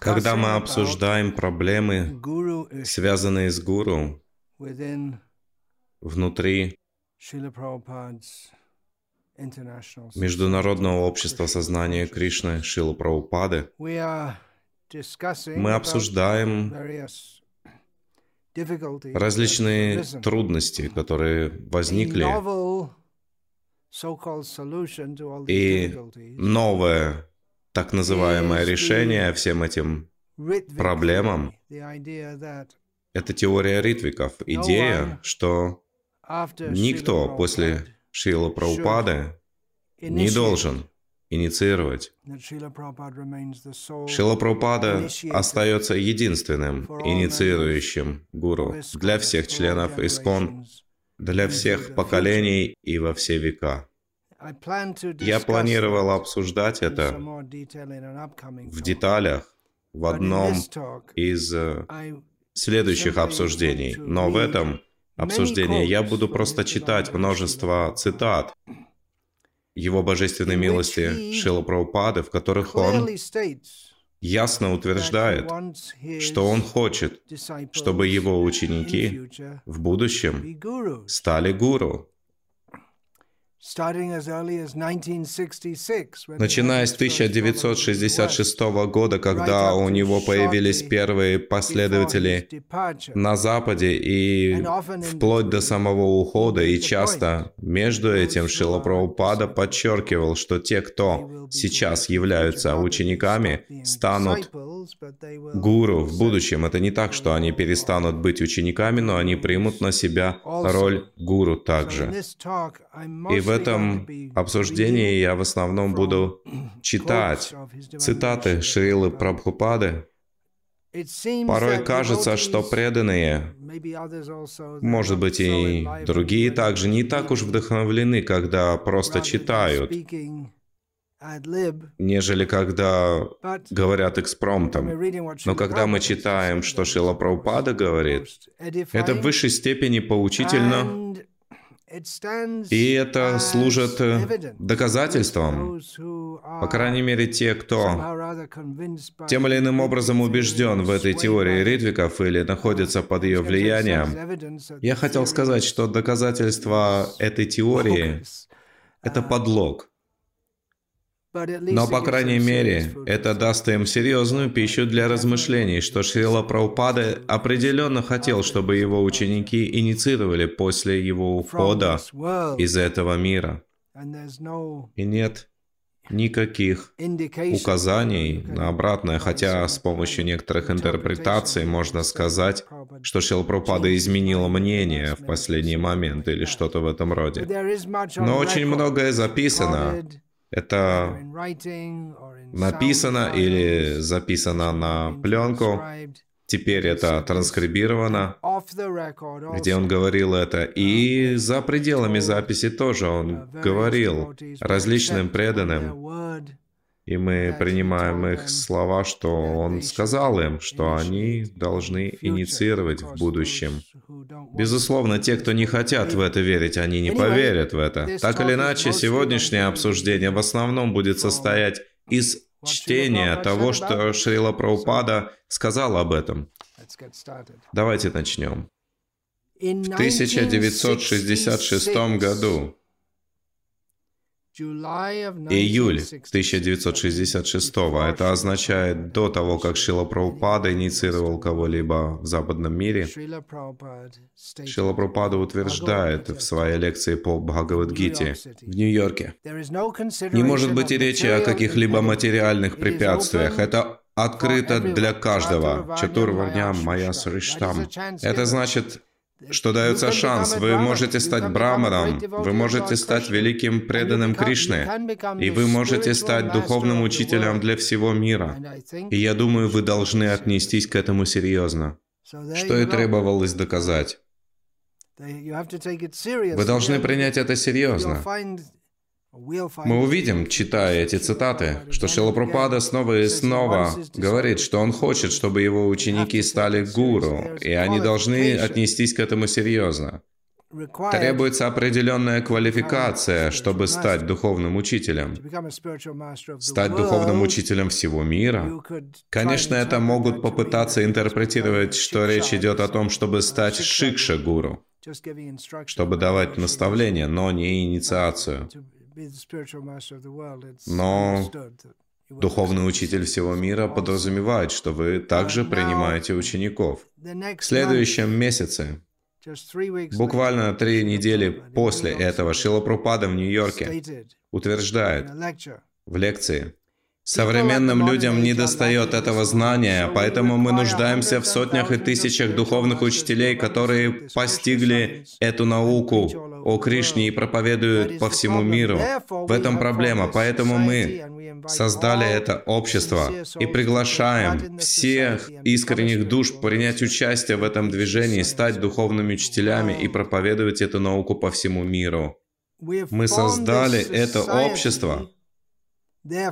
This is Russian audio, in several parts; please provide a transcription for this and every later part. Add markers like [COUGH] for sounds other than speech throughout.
Когда мы обсуждаем проблемы, связанные с гуру, внутри Международного общества сознания Кришны Шила Прабхупады, мы обсуждаем различные трудности, которые возникли, и новое так называемое решение всем этим проблемам — это теория ритвиков. Идея, что никто после Шила Праупады не должен инициировать. Шила Прабхупада остается единственным инициирующим гуру для всех членов Искон, для всех поколений и во все века. Я планировал обсуждать это в деталях в одном из э, следующих обсуждений, но в этом обсуждении я буду просто читать множество цитат его божественной милости Шила Прабхупады, в которых он ясно утверждает, что он хочет, чтобы его ученики в будущем стали гуру. Начиная с 1966 года, когда у него появились первые последователи на Западе и вплоть до самого ухода, и часто между этим Шила Прабхупада подчеркивал, что те, кто сейчас являются учениками, станут гуру в будущем. Это не так, что они перестанут быть учениками, но они примут на себя роль гуру также. И в этом обсуждении я в основном буду читать цитаты Шрилы Прабхупады. Порой кажется, что преданные, может быть и другие также, не так уж вдохновлены, когда просто читают нежели когда говорят экспромтом. Но когда мы читаем, что Шила Прабхупада говорит, это в высшей степени поучительно, и это служит э, доказательством, по крайней мере, те, кто тем или иным образом убежден в этой теории Ридвиков или находится под ее влиянием. Я хотел сказать, что доказательство этой теории — это подлог. Но, по крайней мере, это даст им серьезную пищу для размышлений, что Шрила Праупада определенно хотел, чтобы его ученики инициировали после его ухода из этого мира. И нет никаких указаний на обратное, хотя с помощью некоторых интерпретаций можно сказать, что Шрила Прабхупада изменила мнение в последний момент или что-то в этом роде. Но очень многое записано, это написано или записано на пленку. Теперь это транскрибировано, где он говорил это. И за пределами записи тоже он говорил различным преданным и мы принимаем их слова, что Он сказал им, что они должны инициировать в будущем. Безусловно, те, кто не хотят в это верить, они не поверят в это. Так или иначе, сегодняшнее обсуждение в основном будет состоять из чтения того, что Шрила Праупада сказал об этом. Давайте начнем. В 1966 году Июль 1966 Это означает до того, как Шила Прабхупада инициировал кого-либо в западном мире. Шила Прабхупада утверждает в своей лекции по Бхагавадгите в Нью-Йорке. Не может быть и речи о каких-либо материальных препятствиях. Это открыто для каждого. Чатурварням Майя Сриштам. Это значит, что дается шанс. Вы можете стать браманом, вы можете стать великим преданным Кришны, и вы можете стать духовным учителем для всего мира. И я думаю, вы должны отнестись к этому серьезно. Что и требовалось доказать. Вы должны принять это серьезно. Мы увидим, читая эти цитаты, что Шилапрапада снова и снова говорит, что он хочет, чтобы его ученики стали гуру, и они должны отнестись к этому серьезно. Требуется определенная квалификация, чтобы стать духовным учителем. Стать духовным учителем всего мира. Конечно, это могут попытаться интерпретировать, что речь идет о том, чтобы стать шикша-гуру, чтобы давать наставления, но не инициацию. Но Духовный учитель всего мира подразумевает, что вы также принимаете учеников. В следующем месяце Буквально три недели после этого Шила Пропада в Нью-Йорке утверждает в лекции, Современным людям не достает этого знания, поэтому мы нуждаемся в сотнях и тысячах духовных учителей, которые постигли эту науку о Кришне и проповедуют по всему миру. В этом проблема, поэтому мы создали это общество и приглашаем всех искренних душ принять участие в этом движении, стать духовными учителями и проповедовать эту науку по всему миру. Мы создали это общество,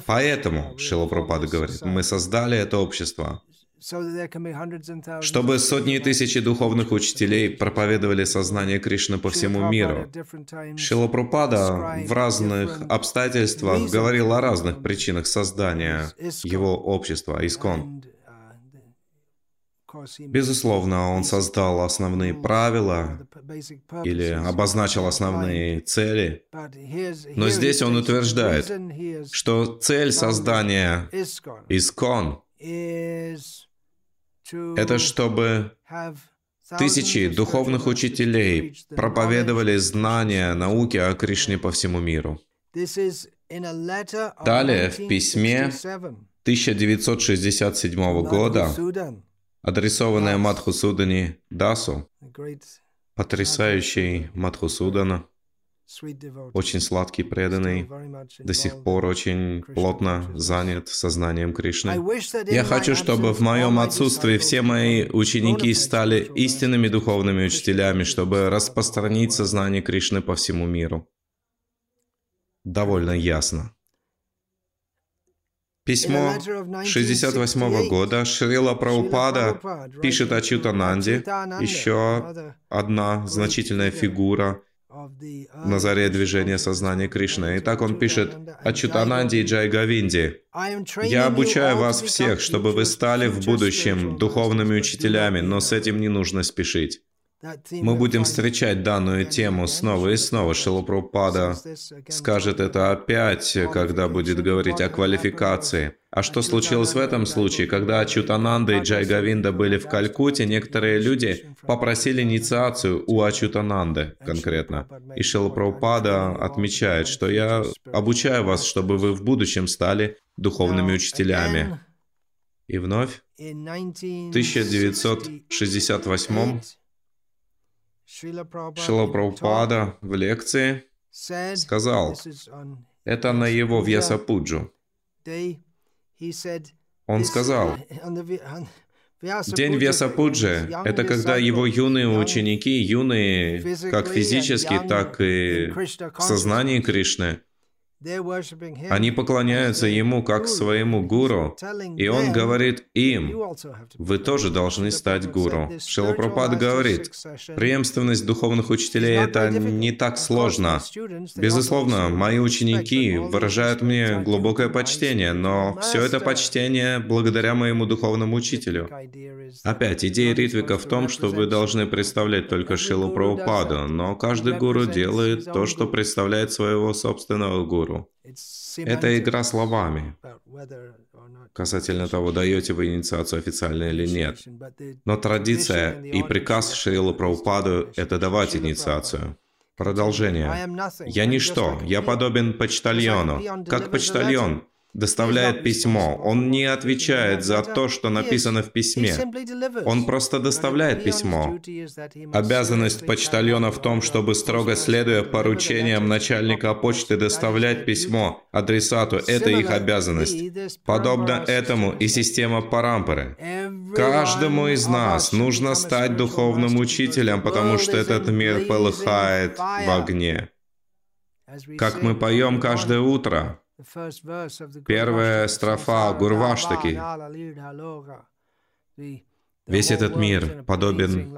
Поэтому, Шила Пропада говорит, мы создали это общество, чтобы сотни и тысячи духовных учителей проповедовали сознание Кришны по всему миру. Шила Пропада в разных обстоятельствах говорил о разных причинах создания его общества, Искон. Безусловно, он создал основные правила или обозначил основные цели. Но здесь он утверждает, что цель создания Искон — это чтобы тысячи духовных учителей проповедовали знания науки о Кришне по всему миру. Далее, в письме 1967 года адресованная Мадхусудани Дасу, потрясающий Мадхусудана, очень сладкий, преданный, до сих пор очень плотно занят сознанием Кришны. Я хочу, чтобы в моем отсутствии все мои ученики стали истинными духовными учителями, чтобы распространить сознание Кришны по всему миру. Довольно ясно. Письмо 68 года Шрила Праупада пишет о Чутананде, еще одна значительная фигура на заре движения сознания Кришны. Итак, он пишет о Чутананде и Джайгавинде. «Я обучаю вас всех, чтобы вы стали в будущем духовными учителями, но с этим не нужно спешить. Мы будем встречать данную тему снова и снова. Шилапрупада скажет это опять, когда будет говорить о квалификации. А что случилось в этом случае? Когда Ачутананда и Джайгавинда были в Калькутте, некоторые люди попросили инициацию у Ачутананды конкретно. И Шилапрупада отмечает, что я обучаю вас, чтобы вы в будущем стали духовными учителями. И вновь, в 1968 Шила Прабхупада в лекции сказал, это на его Вьясапуджу. Он сказал, [LAUGHS] День Вьясапуджи — это когда его юные ученики, юные как физически, так и в сознании Кришны, они поклоняются Ему как своему гуру, и Он говорит им, вы тоже должны стать гуру. Шилапрапад говорит, преемственность духовных учителей — это не так сложно. Безусловно, мои ученики выражают мне глубокое почтение, но все это почтение благодаря моему духовному учителю. Опять, идея Ритвика в том, что вы должны представлять только Шилу Прабхупаду, но каждый гуру делает то, что представляет своего собственного гуру. Это игра словами касательно того, даете вы инициацию официально или нет. Но традиция и приказ Шрила Прабхупаду — это давать инициацию. Продолжение. «Я ничто, я подобен почтальону. Как почтальон, доставляет письмо. Он не отвечает за то, что написано в письме. Он просто доставляет письмо. Обязанность почтальона в том, чтобы, строго следуя поручениям начальника почты, доставлять письмо адресату. Это их обязанность. Подобно этому и система Парампары. Каждому из нас нужно стать духовным учителем, потому что этот мир полыхает в огне. Как мы поем каждое утро, Первая строфа Гурваштаки. Весь этот мир подобен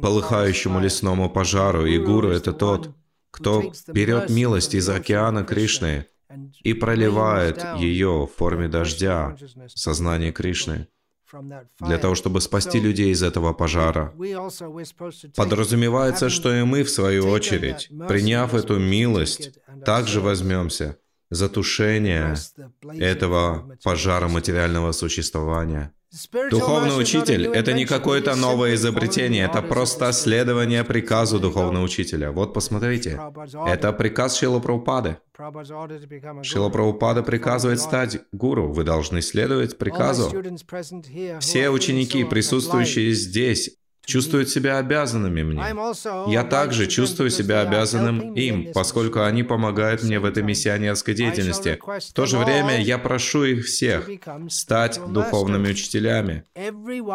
полыхающему лесному пожару, и гуру — это тот, кто берет милость из океана Кришны и проливает ее в форме дождя, сознание Кришны, для того, чтобы спасти людей из этого пожара. Подразумевается, что и мы, в свою очередь, приняв эту милость, также возьмемся за тушение этого пожара материального существования. Духовный учитель — это не какое-то новое изобретение, это просто следование приказу духовного учителя. Вот посмотрите, это приказ Шила Прабхупады. Приказывает стать гуру, вы должны следовать приказу. Все ученики, присутствующие здесь, чувствуют себя обязанными мне. Я также чувствую себя обязанным им, поскольку они помогают мне в этой миссионерской деятельности. В то же время я прошу их всех стать духовными учителями.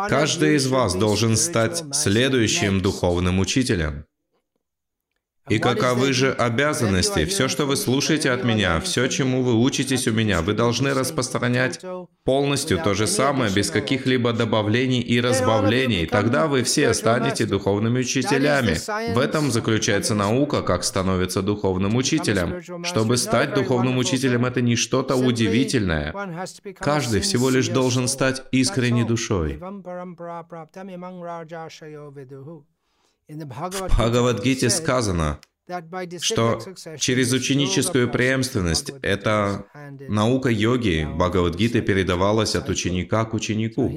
Каждый из вас должен стать следующим духовным учителем. И каковы же обязанности? Все, что вы слушаете от меня, все, чему вы учитесь у меня, вы должны распространять полностью то же самое, без каких-либо добавлений и разбавлений. Тогда вы все станете духовными учителями. В этом заключается наука, как становиться духовным учителем. Чтобы стать духовным учителем, это не что-то удивительное. Каждый всего лишь должен стать искренней душой. В Бхагавадгите сказано, что через ученическую преемственность эта наука йоги Бхагавадгиты передавалась от ученика к ученику.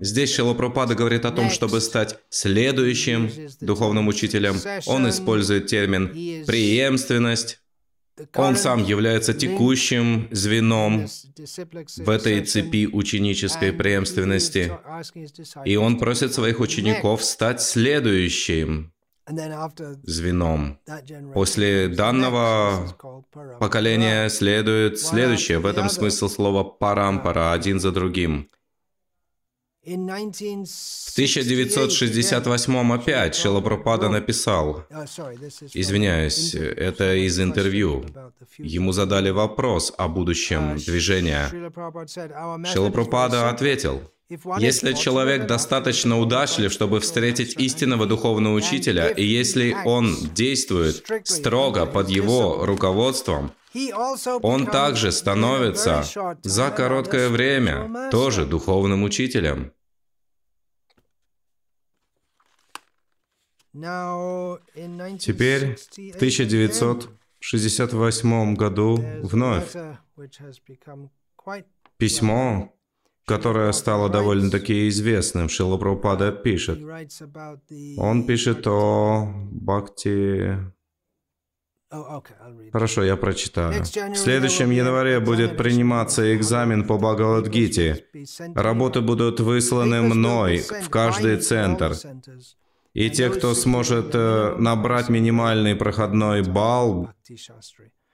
Здесь Шила Прабхупада говорит о том, чтобы стать следующим духовным учителем. Он использует термин «преемственность», он сам является текущим звеном в этой цепи ученической преемственности. И он просит своих учеников стать следующим звеном. После данного поколения следует следующее. В этом смысл слова «парампара» один за другим. В 1968 опять Шилапрапада написал, извиняюсь, это из интервью, ему задали вопрос о будущем движения. Шилапрапада ответил, если человек достаточно удачлив, чтобы встретить истинного духовного учителя, и если он действует строго под его руководством, он также становится за короткое время тоже духовным учителем. Теперь, в 1968 году, вновь письмо, которое стало довольно-таки известным, Шилапрапада пишет. Он пишет о Бхакти Хорошо, я прочитаю. В следующем январе будет приниматься экзамен по Бхагавадгите. Работы будут высланы мной в каждый центр. И те, кто сможет э, набрать минимальный проходной балл,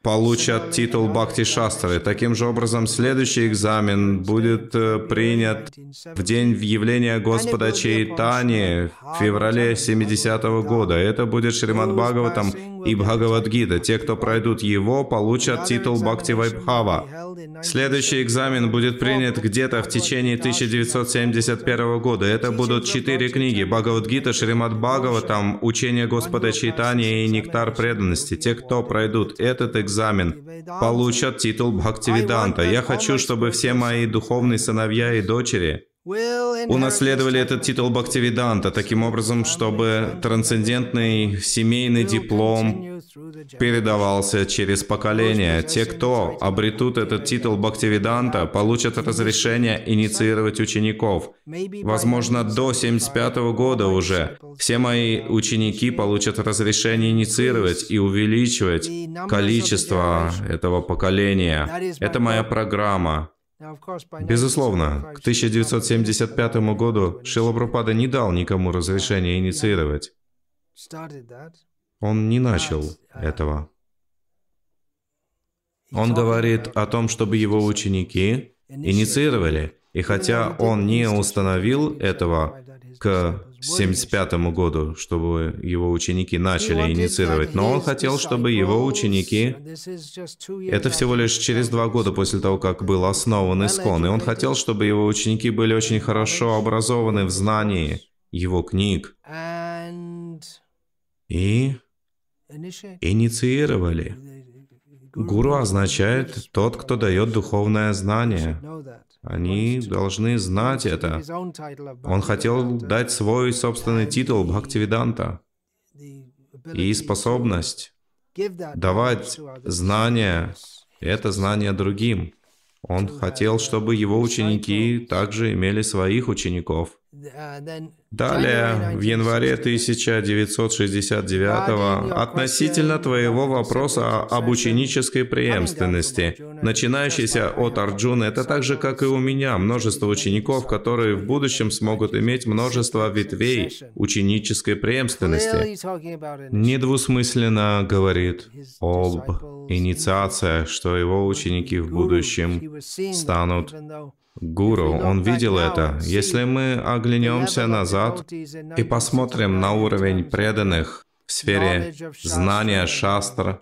получат титул Бхакти Шастры. Таким же образом, следующий экзамен будет э, принят в день явления Господа Чайтани в феврале 70 -го года. Это будет Шримад Бхагаватам и Бхагавадгита. Те, кто пройдут его, получат титул Бхакти Вайбхава. Следующий экзамен будет принят где-то в течение 1971 года. Это будут четыре книги Бхагавадгита, Шримад Бхагаватам, Учение Господа Чайтани и Нектар преданности. Те, кто пройдут этот экзамен, экзамен, получат титул Бхактивиданта. Я хочу, чтобы все мои духовные сыновья и дочери унаследовали этот титул Бхактивиданта таким образом, чтобы трансцендентный семейный диплом передавался через поколения. Те, кто обретут этот титул Бхактивиданта, получат разрешение инициировать учеников. Возможно, до 75 года уже все мои ученики получат разрешение инициировать и увеличивать количество этого поколения. Это моя программа. Безусловно, к 1975 году Шила Прабхупада не дал никому разрешения инициировать. Он не начал этого. Он говорит о том, чтобы его ученики инициировали, и хотя он не установил этого, к 75 году, чтобы его ученики начали инициировать, но он хотел, чтобы его ученики... Это всего лишь через два года после того, как был основан Искон, и он хотел, чтобы его ученики были очень хорошо образованы в знании его книг. И инициировали. Гуру означает тот, кто дает духовное знание. Они должны знать это. Он хотел дать свой собственный титул Бхактивиданта и способность давать знания, это знание другим. Он хотел, чтобы его ученики также имели своих учеников. Далее, в январе 1969 относительно твоего вопроса об ученической преемственности, начинающейся от Арджуна, это так же, как и у меня, множество учеников, которые в будущем смогут иметь множество ветвей ученической преемственности. Недвусмысленно говорит об инициации, что его ученики в будущем станут Гуру, он видел это. Если мы оглянемся назад и посмотрим на уровень преданных в сфере знания шастра,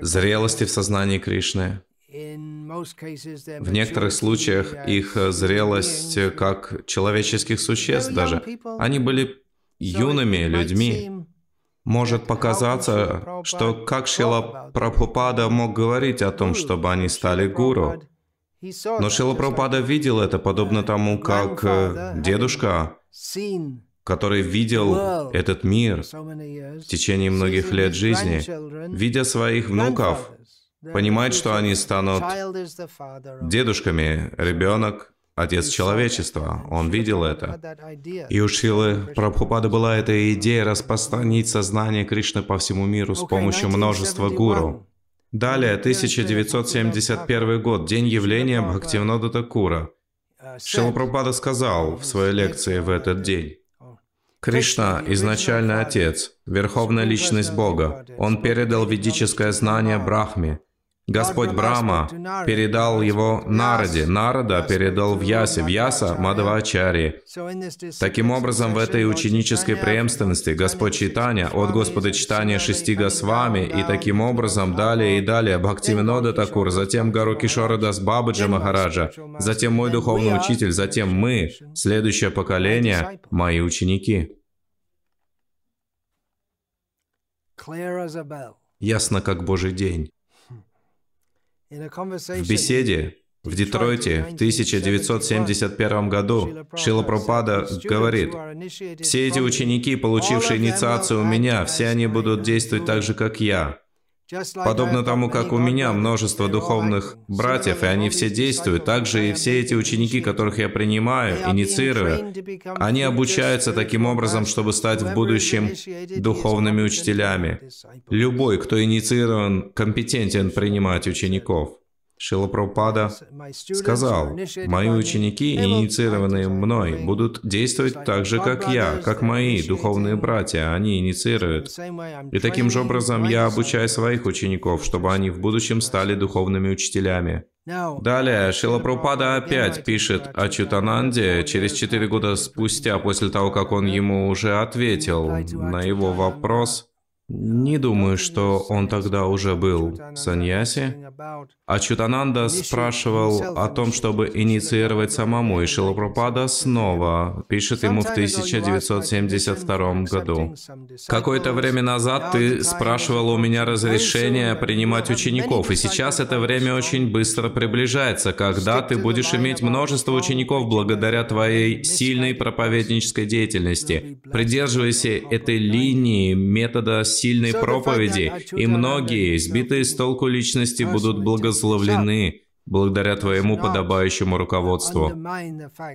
зрелости в сознании Кришны, в некоторых случаях их зрелость как человеческих существ даже, они были юными людьми. Может показаться, что как Шила Прабхупада мог говорить о том, чтобы они стали гуру, но Шилапрапада видел это, подобно тому, как э, дедушка, который видел этот мир в течение многих лет жизни, видя своих внуков, понимает, что они станут дедушками, ребенок, отец человечества. Он видел это. И у Шилы Прабхупады была эта идея распространить сознание Кришны по всему миру с помощью множества гуру. Далее, 1971 год, день явления Бхактивинода Такура. Шилапрапада сказал в своей лекции в этот день, Кришна – изначальный Отец, Верховная Личность Бога. Он передал ведическое знание Брахме, Господь Брама передал его Нараде, Нарада передал Вьясе, Вьяса – Мадавачари. Таким образом, в этой ученической преемственности Господь Читания от Господа Читания шести Госвами и таким образом далее и далее Бхактивинода Такур, затем Гару Кишора Дас Бабаджа Махараджа, затем мой духовный учитель, затем мы, следующее поколение, мои ученики. Ясно как Божий день. В беседе в Детройте в 1971 году Шила Пропада говорит, «Все эти ученики, получившие инициацию у меня, все они будут действовать так же, как я. Подобно тому, как у меня множество духовных братьев, и они все действуют, также и все эти ученики, которых я принимаю, инициирую, они обучаются таким образом, чтобы стать в будущем духовными учителями. Любой, кто инициирован, компетентен принимать учеников. Шила Прабхупада сказал, «Мои ученики, инициированные мной, будут действовать так же, как я, как мои духовные братья, они инициируют. И таким же образом я обучаю своих учеников, чтобы они в будущем стали духовными учителями». Далее, Шила Прабхупада опять пишет о Чутананде через четыре года спустя, после того, как он ему уже ответил на его вопрос – не думаю, что он тогда уже был саньяси. А Чутананда спрашивал о том, чтобы инициировать самому, и Шилапрапада снова пишет ему в 1972 году. «Какое-то время назад ты спрашивал у меня разрешение принимать учеников, и сейчас это время очень быстро приближается, когда ты будешь иметь множество учеников благодаря твоей сильной проповеднической деятельности. Придерживайся этой линии метода сильной проповеди, и многие, сбитые с толку личности, будут благословлены благодаря твоему подобающему руководству.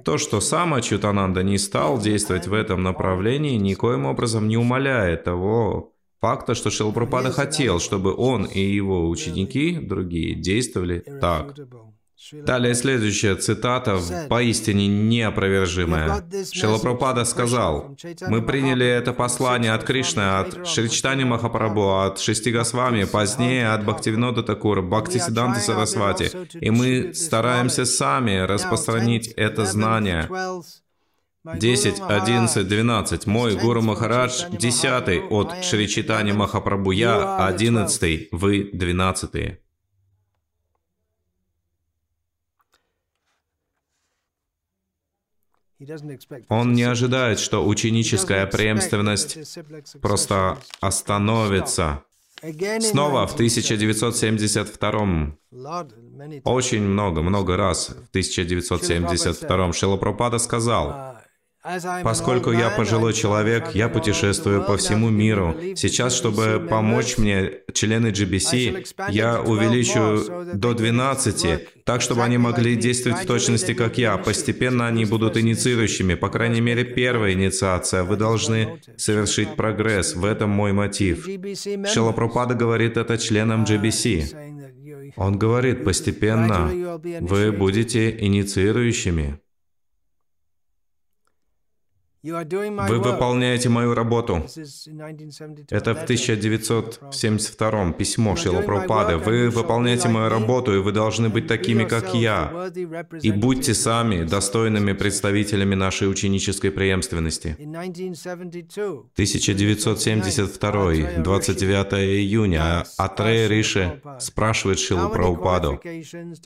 То, что сам Ачутананда не стал действовать в этом направлении, никоим образом не умаляет того факта, что Шилпрапада хотел, чтобы он и его ученики, другие, действовали так. Далее следующая цитата, поистине неопровержимая. Шилапрапада сказал, «Мы приняли это послание от Кришны, от Шричтани Махапрабху, от Шестигасвами, позднее от Бхактивинода Такура, Бхактисиданта Сарасвати, и мы стараемся сами распространить это знание. 10, 11, 12. Мой Гуру Махарадж, 10 от Шричитани Махапрабху, я 11, вы 12. Он не ожидает, что ученическая преемственность просто остановится. Снова в 1972 очень много, много раз в 1972 Шилапрапада сказал, Поскольку я пожилой человек, я путешествую по всему миру. Сейчас, чтобы помочь мне, члены GBC, я увеличу до 12, так, чтобы они могли действовать в точности, как я. Постепенно они будут инициирующими. По крайней мере, первая инициация. Вы должны совершить прогресс. В этом мой мотив. Шилапрапада говорит это членам GBC. Он говорит, постепенно вы будете инициирующими. Вы выполняете мою работу. Это в 1972 письмо Шила Прабхупады. Вы выполняете мою работу, и вы должны быть такими, как я. И будьте сами достойными представителями нашей ученической преемственности. 1972, 29 июня, Атрей Риши спрашивает Шилу Прабхупаду,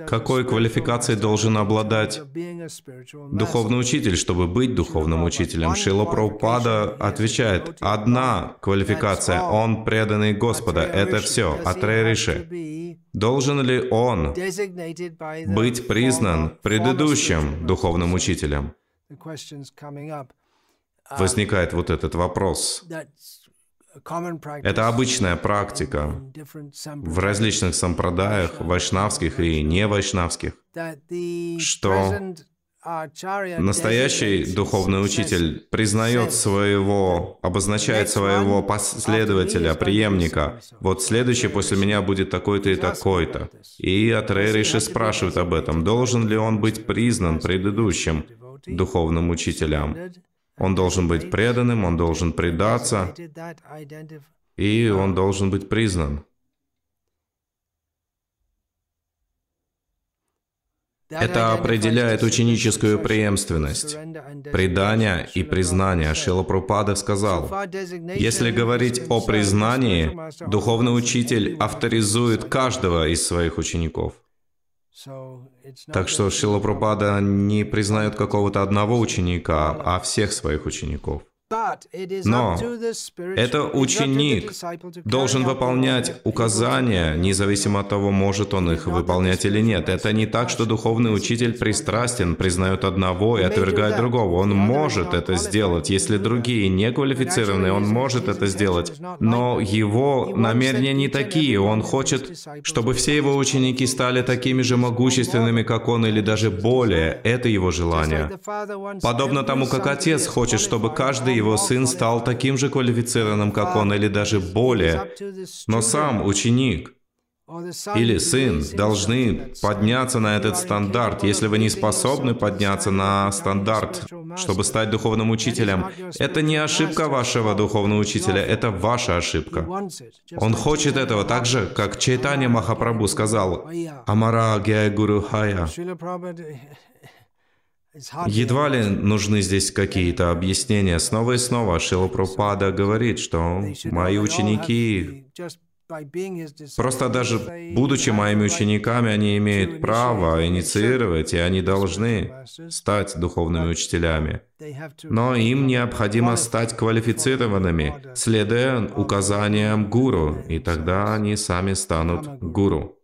какой квалификацией должен обладать духовный учитель, чтобы быть духовным учителем? Учителем. Шила Прабхупада отвечает, одна квалификация, он преданный Господа, это все, Атрей Риши. Должен ли он быть признан предыдущим духовным учителем? Возникает вот этот вопрос. Это обычная практика в различных сампрадаях, вайшнавских и не вайшнавских, что Настоящий духовный учитель признает своего, обозначает своего последователя, преемника. Вот следующий после меня будет такой-то и такой-то. И Атрей Риши спрашивает об этом. Должен ли он быть признан предыдущим духовным учителям? Он должен быть преданным, он должен предаться, и он должен быть признан. Это определяет ученическую преемственность. Предание и признание. Шила Прупада сказал, если говорить о признании, духовный учитель авторизует каждого из своих учеников. Так что Шила Прупада не признает какого-то одного ученика, а всех своих учеников. Но это ученик должен выполнять указания, независимо от того, может он их выполнять или нет. Это не так, что духовный учитель пристрастен, признает одного и отвергает другого. Он может это сделать. Если другие не квалифицированы, он может это сделать. Но его намерения не такие. Он хочет, чтобы все его ученики стали такими же могущественными, как он, или даже более. Это его желание. Подобно тому, как отец хочет, чтобы каждый его сын стал таким же квалифицированным, как он, или даже более. Но сам ученик или сын должны подняться на этот стандарт. Если вы не способны подняться на стандарт, чтобы стать духовным учителем, это не ошибка вашего духовного учителя, это ваша ошибка. Он хочет этого так же, как Чайтанья Махапрабху сказал «Амара Гуру Хая». Едва ли нужны здесь какие-то объяснения. Снова и снова Шила Прабхупада говорит, что мои ученики, просто даже будучи моими учениками, они имеют право инициировать, и они должны стать духовными учителями. Но им необходимо стать квалифицированными, следуя указаниям гуру, и тогда они сами станут гуру.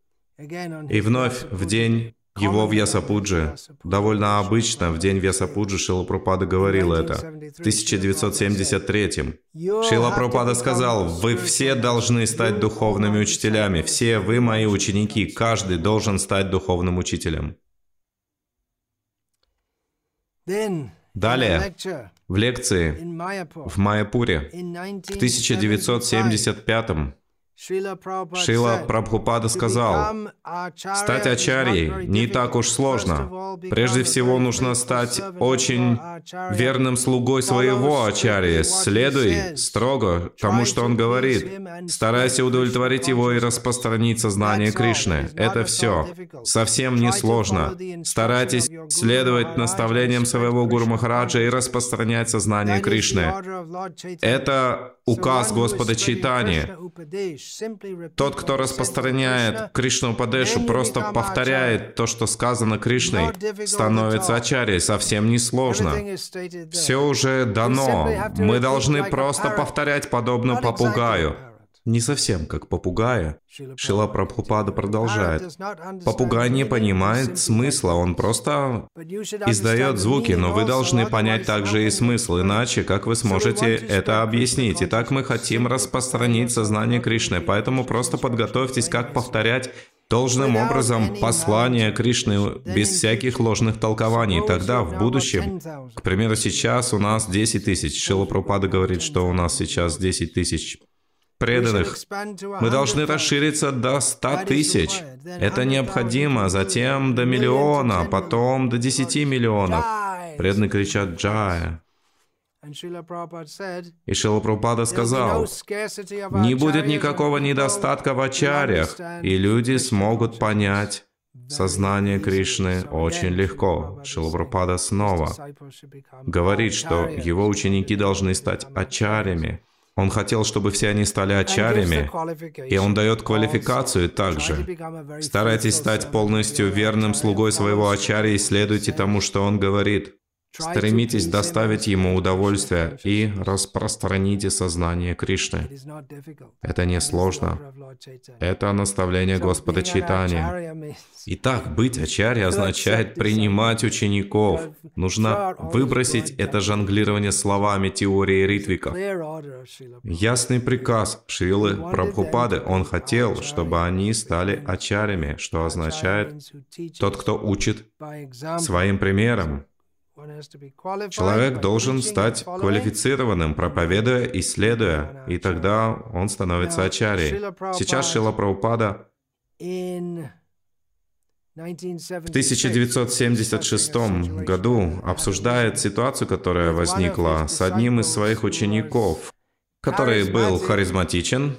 И вновь в день его в Ясапудже. Довольно обычно в день Вьясапуджи Шила Пропада говорил это. В 1973-м. Шила Пропада сказал, «Вы все должны стать духовными учителями. Все вы мои ученики. Каждый должен стать духовным учителем». Далее, в лекции в Майяпуре в 1975 Шила Прабхупада сказал, стать ачарьей не так уж сложно. Прежде всего нужно стать очень верным слугой своего ачарьи. Следуй строго тому, что он говорит. Старайся удовлетворить его и распространить сознание Кришны. Это все. Совсем не сложно. Старайтесь следовать наставлениям своего Гуру Махараджа и распространять сознание Кришны. Это указ Господа Чайтани. Тот, кто распространяет Кришну Падешу, просто повторяет то, что сказано Кришной, становится ачарьей. Совсем не сложно. Все уже дано. Мы должны просто повторять подобно попугаю. Не совсем как попугая. Шила Прабхупада продолжает. Попугай не понимает смысла, он просто издает звуки, но вы должны понять также и смысл, иначе как вы сможете это объяснить? Итак, мы хотим распространить сознание Кришны, поэтому просто подготовьтесь, как повторять должным образом послание Кришны без всяких ложных толкований. Тогда в будущем, к примеру, сейчас у нас 10 тысяч. Шила Прабхупада говорит, что у нас сейчас 10 тысяч преданных. Мы должны расшириться до 100 тысяч. Это необходимо, затем до миллиона, потом до 10 миллионов. Преданные кричат «Джая». И Шила Прабхупада сказал, не будет никакого недостатка в ачарьях, и люди смогут понять сознание Кришны очень легко. Шила снова говорит, что его ученики должны стать ачарями, он хотел, чтобы все они стали ачарями, и он дает квалификацию также. Старайтесь стать полностью верным слугой своего ачарьи и следуйте тому, что он говорит. Стремитесь доставить ему удовольствие и распространите сознание Кришны. Это не сложно. Это наставление Господа Читания. Итак, быть ачарьей [LAUGHS] означает принимать учеников. Нужно выбросить это жонглирование словами теории ритвиков. Ясный приказ Шрилы Прабхупады. Он хотел, чтобы они стали ачарями, что означает тот, кто учит своим примером. Человек должен стать квалифицированным, проповедуя и следуя, и тогда он становится ачарьей. Сейчас Шила Прабхупада в 1976 году обсуждает ситуацию, которая возникла с одним из своих учеников, который был харизматичен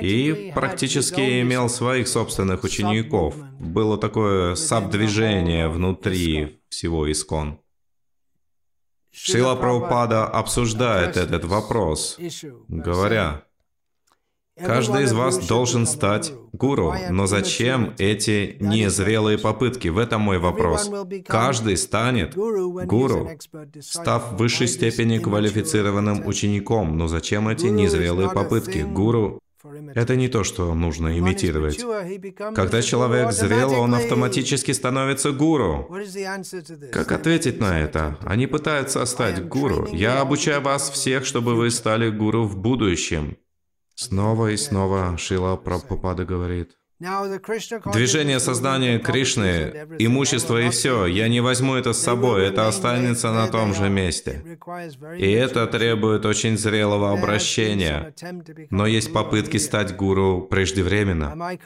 и практически имел своих собственных учеников. Было такое сабдвижение внутри всего Искон. Шила Прабхупада обсуждает этот вопрос, говоря, Каждый из вас должен стать гуру, но зачем эти незрелые попытки? В этом мой вопрос. Каждый станет гуру, став в высшей степени квалифицированным учеником, но зачем эти незрелые попытки? Гуру это не то, что нужно имитировать. Когда человек зрел, он автоматически становится гуру. Как ответить на это? Они пытаются стать гуру. Я обучаю вас всех, чтобы вы стали гуру в будущем. Снова и снова Шила Прабхупада говорит. Движение сознания Кришны, имущество и все, я не возьму это с собой, это останется на том же месте. И это требует очень зрелого обращения. Но есть попытки стать гуру преждевременно.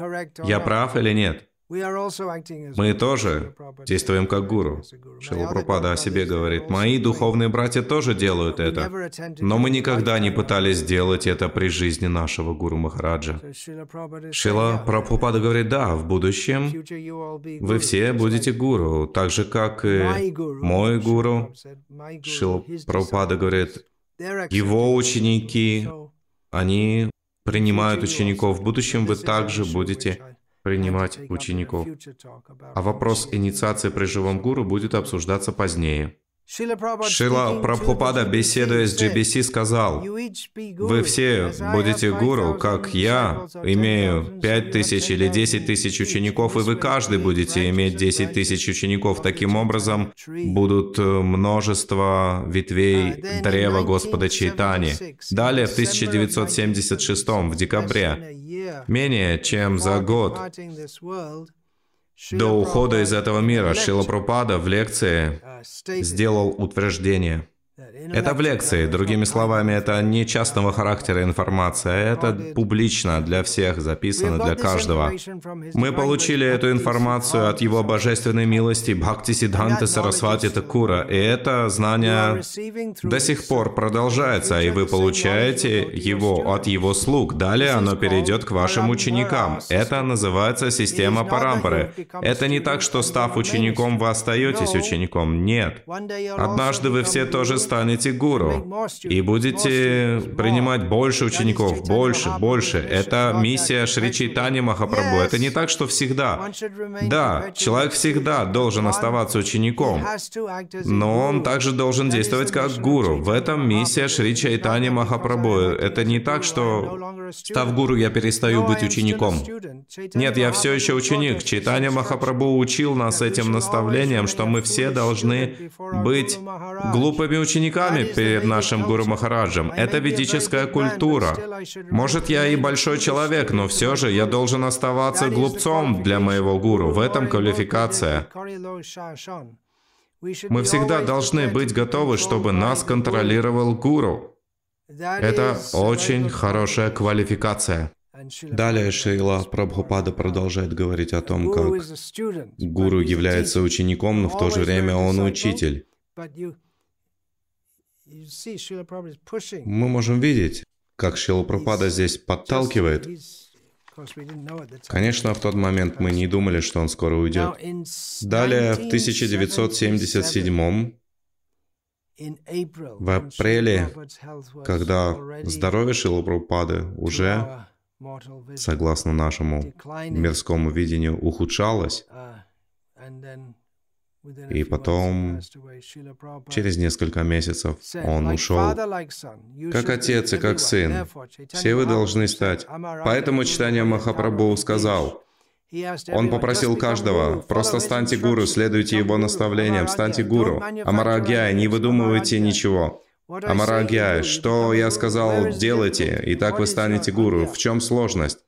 Я прав или нет? Мы тоже действуем как гуру. Шилапрапада о себе говорит, «Мои духовные братья тоже делают это, но мы никогда не пытались сделать это при жизни нашего гуру Махараджа». Шила Прабхупада говорит, «Да, в будущем вы все будете гуру, так же, как и мой гуру». Шила Прабхупада говорит, «Его ученики, они принимают учеников. В будущем вы также будете принимать учеников. А вопрос инициации при живом гуру будет обсуждаться позднее. Шила Прабхупада, беседуя с GBC, сказал, «Вы все будете гуру, как я имею пять тысяч или десять тысяч учеников, и вы каждый будете иметь десять тысяч учеников. Таким образом, будут э, множество ветвей древа Господа Чайтани». Далее, в 1976, в декабре, менее чем за год до ухода из этого мира Шила Пропада в лекции сделал утверждение. Это в лекции. Другими словами, это не частного характера информация, это публично для всех, записано для каждого. Мы получили эту информацию от его божественной милости Бхакти Сиддханты Сарасвати Такура, и это знание до сих пор продолжается, и вы получаете его от его слуг. Далее оно перейдет к вашим ученикам. Это называется система Парампары. Это не так, что став учеником, вы остаетесь учеником. Нет. Однажды вы все тоже станете гуру и будете принимать больше учеников, больше, больше. Это миссия Шри Чайтани Махапрабху. Это не так, что всегда. Да, человек всегда должен оставаться учеником, но он также должен действовать как гуру. В этом миссия Шри Чайтани Махапрабху. Это не так, что став гуру, я перестаю быть учеником. Нет, я все еще ученик. Чайтани Махапрабху учил нас этим наставлением, что мы все должны быть глупыми учениками, вами перед нашим Гуру Махараджем. Это ведическая культура. Может, я и большой человек, но все же я должен оставаться глупцом для моего гуру. В этом квалификация. Мы всегда должны быть готовы, чтобы нас контролировал гуру. Это очень хорошая квалификация. Далее Шейла Прабхупада продолжает говорить о том, как гуру является учеником, но в то же время он учитель. Мы можем видеть, как Шила Пропада здесь подталкивает. Конечно, в тот момент мы не думали, что он скоро уйдет. Далее, в 1977 в апреле, когда здоровье Шила Прабхупады уже, согласно нашему мирскому видению, ухудшалось, и потом, через несколько месяцев, он ушел. Как отец и как сын. Все вы должны стать. Поэтому читание Махапрабху сказал, он попросил каждого, просто станьте гуру, следуйте его наставлениям, станьте гуру. Амарагьяй, не выдумывайте ничего. Амарагьяй, что я сказал, делайте, и так вы станете гуру. В чем сложность?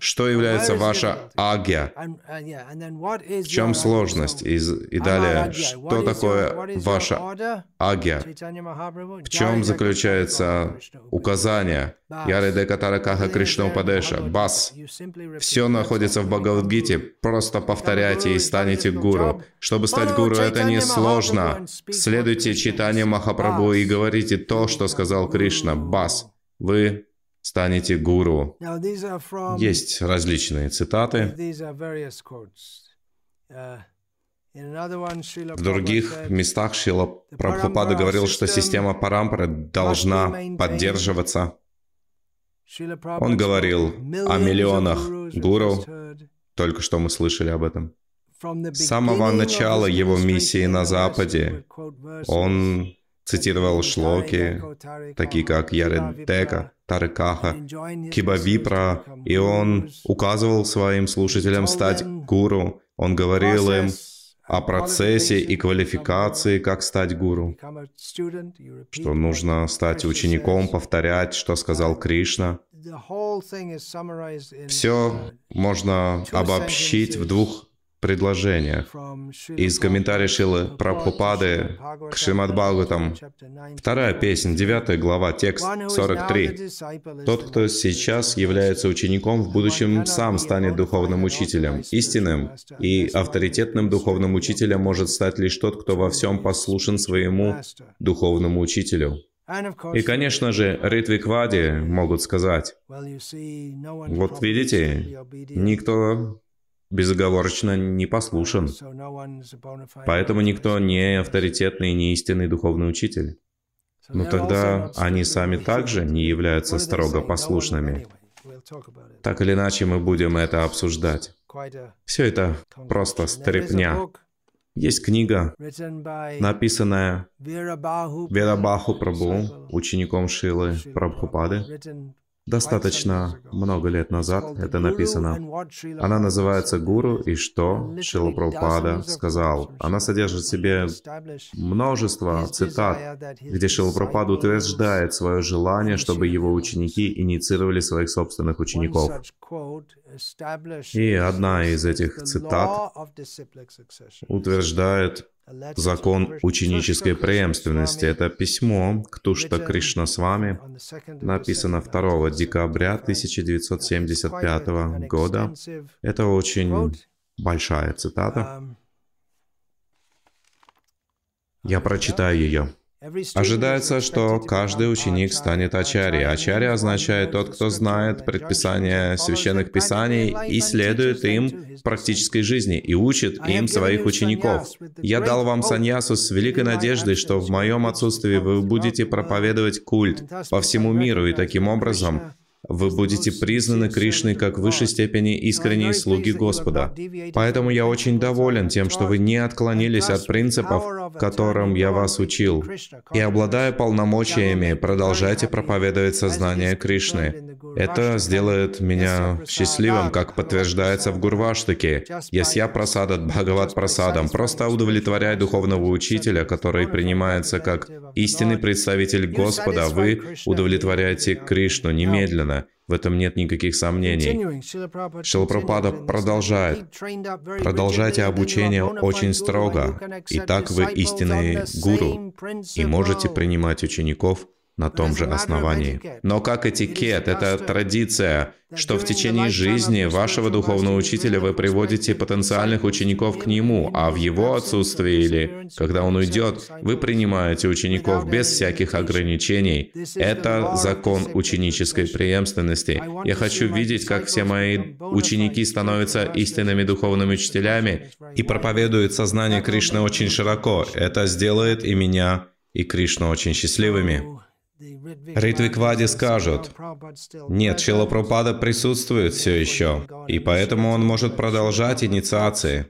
Что является ваша агья? В чем сложность? И, и далее, что такое ваша агья? В чем заключается указание? Яреде Катаракаха Кришна Упадеша, бас. Все находится в Бхагавадгите. Просто повторяйте и станете гуру. Чтобы стать гуру, это не сложно. Следуйте читанию Махапрабху и говорите то, что сказал Кришна. Бас. Вы станете гуру. Есть различные цитаты. Uh, В других местах Шила Прабхупада говорил, что система Парампары должна поддерживаться. Он говорил о миллионах гуру, только что мы слышали об этом. С самого начала его миссии на Западе он цитировал шлоки, такие как Яредека, Тарыкаха, Кибавипра, и он указывал своим слушателям стать гуру. Он говорил им о процессе и квалификации, как стать гуру, что нужно стать учеником, повторять, что сказал Кришна. Все можно обобщить в двух предложениях. Из комментария Шилы Прабхупады к Шримад Бхагаватам, вторая песня, девятая глава, текст 43. «Тот, кто сейчас является учеником, в будущем сам станет духовным учителем. Истинным и авторитетным духовным учителем может стать лишь тот, кто во всем послушен своему духовному учителю». И, конечно же, Ритвиквади могут сказать, вот видите, никто безоговорочно не послушен. Поэтому никто не авторитетный, не истинный духовный учитель. Но тогда они сами также не являются строго послушными. Так или иначе, мы будем это обсуждать. Все это просто стрепня. Есть книга, написанная Верабаху Прабу, учеником Шилы Прабхупады, Достаточно много лет назад это написано. Она называется «Гуру» и что Шила Прабхупада сказал. Она содержит в себе множество цитат, где Шила Прабхупада утверждает свое желание, чтобы его ученики инициировали своих собственных учеников. И одна из этих цитат утверждает закон ученической преемственности. Это письмо к Тушта Кришна с вами, написано 2 декабря 1975 года. Это очень большая цитата. Я прочитаю ее. Ожидается, что каждый ученик станет ачари. Ачари означает тот, кто знает предписания священных писаний и следует им в практической жизни и учит им своих учеников. Я дал вам саньясу с великой надеждой, что в моем отсутствии вы будете проповедовать культ по всему миру и таким образом вы будете признаны Кришной как в высшей степени искренние слуги Господа. Поэтому я очень доволен тем, что вы не отклонились от принципов, которым я вас учил, и, обладая полномочиями, продолжайте проповедовать сознание Кришны. Это сделает меня счастливым, как подтверждается в Гурваштаке. Ясья просадат Бхагават просадом. Просто удовлетворяй духовного учителя, который принимается как истинный представитель Господа. Вы удовлетворяете Кришну немедленно истина. В этом нет никаких сомнений. Шилапрапада продолжает. Продолжайте обучение очень строго. И так вы истинные гуру и можете принимать учеников на том же основании. Но как этикет, это традиция, что в течение жизни вашего духовного учителя вы приводите потенциальных учеников к нему, а в его отсутствии или когда он уйдет, вы принимаете учеников без всяких ограничений. Это закон ученической преемственности. Я хочу видеть, как все мои ученики становятся истинными духовными учителями и проповедуют сознание Кришны очень широко. Это сделает и меня, и Кришну очень счастливыми. Ритвиквади скажут, нет, Шила Пропада присутствует все еще, и поэтому он может продолжать инициации.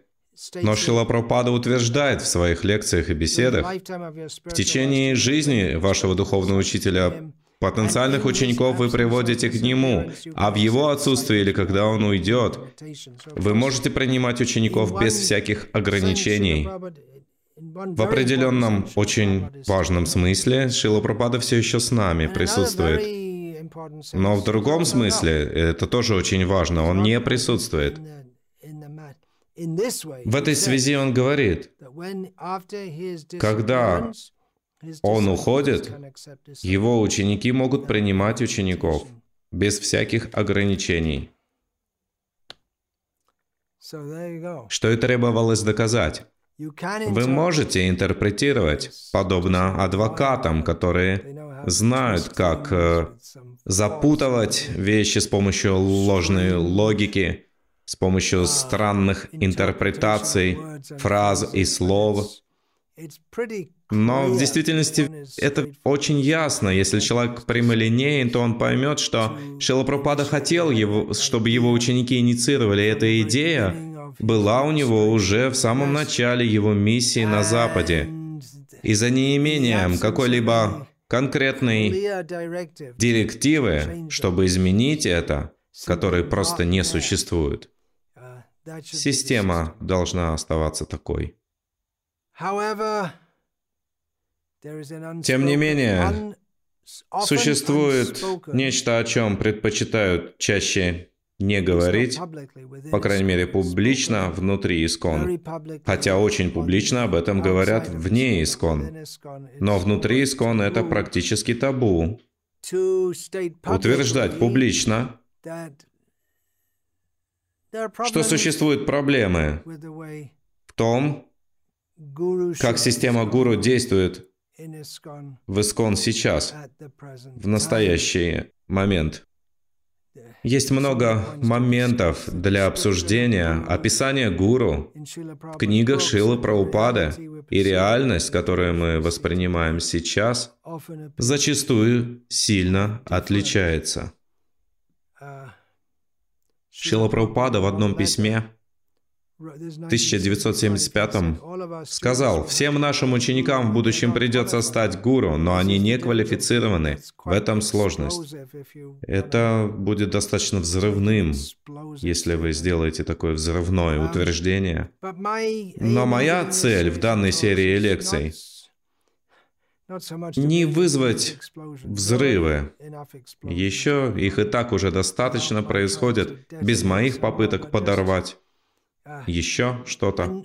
Но Шила Пропада утверждает в своих лекциях и беседах, в течение жизни вашего духовного учителя потенциальных учеников вы приводите к нему, а в его отсутствии или когда он уйдет, вы можете принимать учеников без всяких ограничений. В определенном, очень важном смысле Шила Пропада все еще с нами присутствует. Но в другом смысле, это тоже очень важно, он не присутствует. В этой связи он говорит, когда он уходит, его ученики могут принимать учеников без всяких ограничений. Что и требовалось доказать. Вы можете интерпретировать, подобно адвокатам, которые знают, как э, запутывать вещи с помощью ложной логики, с помощью странных интерпретаций, фраз и слов. Но в действительности это очень ясно. Если человек прямолинеен, то он поймет, что Шилапрапада хотел, его, чтобы его ученики инициировали эта идея, была у него уже в самом начале его миссии на Западе. И за неимением какой-либо конкретной директивы, чтобы изменить это, которой просто не существует, система должна оставаться такой. Тем не менее, существует нечто, о чем предпочитают чаще не говорить, по крайней мере публично, внутри Искон. Хотя очень публично об этом говорят вне Искон. Но внутри Искон это практически табу. Утверждать публично, что существуют проблемы в том, как система гуру действует в Искон сейчас, в настоящий момент. Есть много моментов для обсуждения, описания гуру в книгах Шилы Праупады, и реальность, которую мы воспринимаем сейчас, зачастую сильно отличается. Шила Праупада в одном письме 1975 сказал, «Всем нашим ученикам в будущем придется стать гуру, но они не квалифицированы. В этом сложность. Это будет достаточно взрывным, если вы сделаете такое взрывное утверждение. Но моя цель в данной серии лекций не вызвать взрывы. Еще их и так уже достаточно происходит без моих попыток подорвать еще что-то.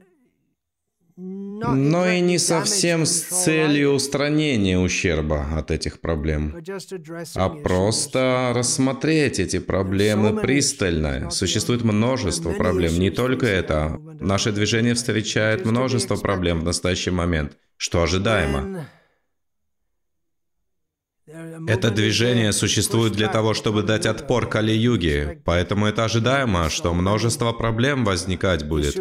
но и не совсем с целью устранения ущерба от этих проблем, а просто рассмотреть эти проблемы пристально. Существует множество проблем, не только это. Наше движение встречает множество проблем в настоящий момент, что ожидаемо. Это движение существует для того, чтобы дать отпор Кали-юге, поэтому это ожидаемо, что множество проблем возникать будет.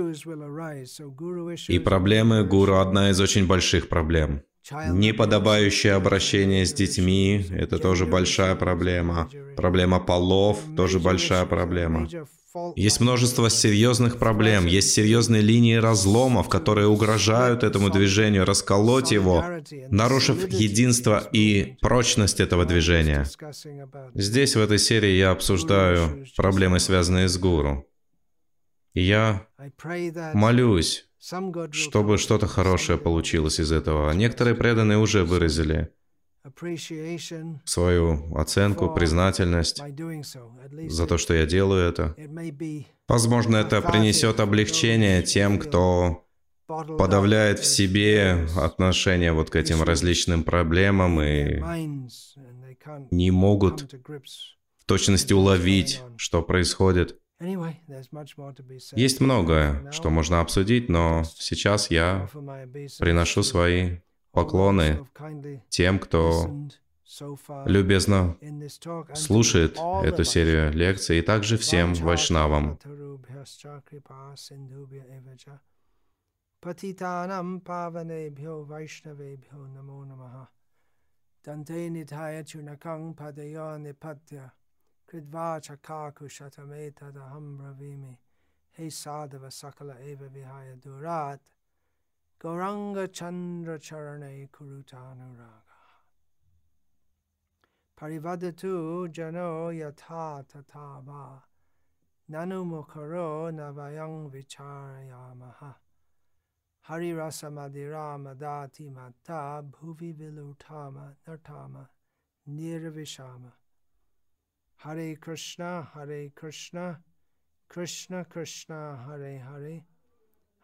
И проблемы гуру — одна из очень больших проблем. Неподобающее обращение с детьми — это тоже большая проблема. Проблема полов — тоже большая проблема. Есть множество серьезных проблем, есть серьезные линии разломов, которые угрожают этому движению расколоть его, нарушив единство и прочность этого движения. Здесь, в этой серии, я обсуждаю проблемы, связанные с гуру. И я молюсь, чтобы что-то хорошее получилось из этого. Некоторые преданные уже выразили свою оценку, признательность за то, что я делаю это. Возможно, это принесет облегчение тем, кто подавляет в себе отношение вот к этим различным проблемам и не могут в точности уловить, что происходит. Есть многое, что можно обсудить, но сейчас я приношу свои поклоны тем, кто любезно слушает эту серию лекций, и также всем вайшнавам. Патитанам паванебхьо вайшнавебхьо намо намаха. Данте нитая чунакам падайо нипатя. Кридва чакаку шатаметадахам бравими. Хей садава сакала эва вихая дурат. Gauranga Chandra Charane Kurutanuraga. Parivadatu Jano Yatha Tatava Nanu Mukaro Navayang Vicharayamaha. Hari Rasa Madira Madati Mata Bhuvi Vilutama Nartama Nirvishama. Hare Krishna, Hare Krishna, Krishna Krishna, Hare Hare.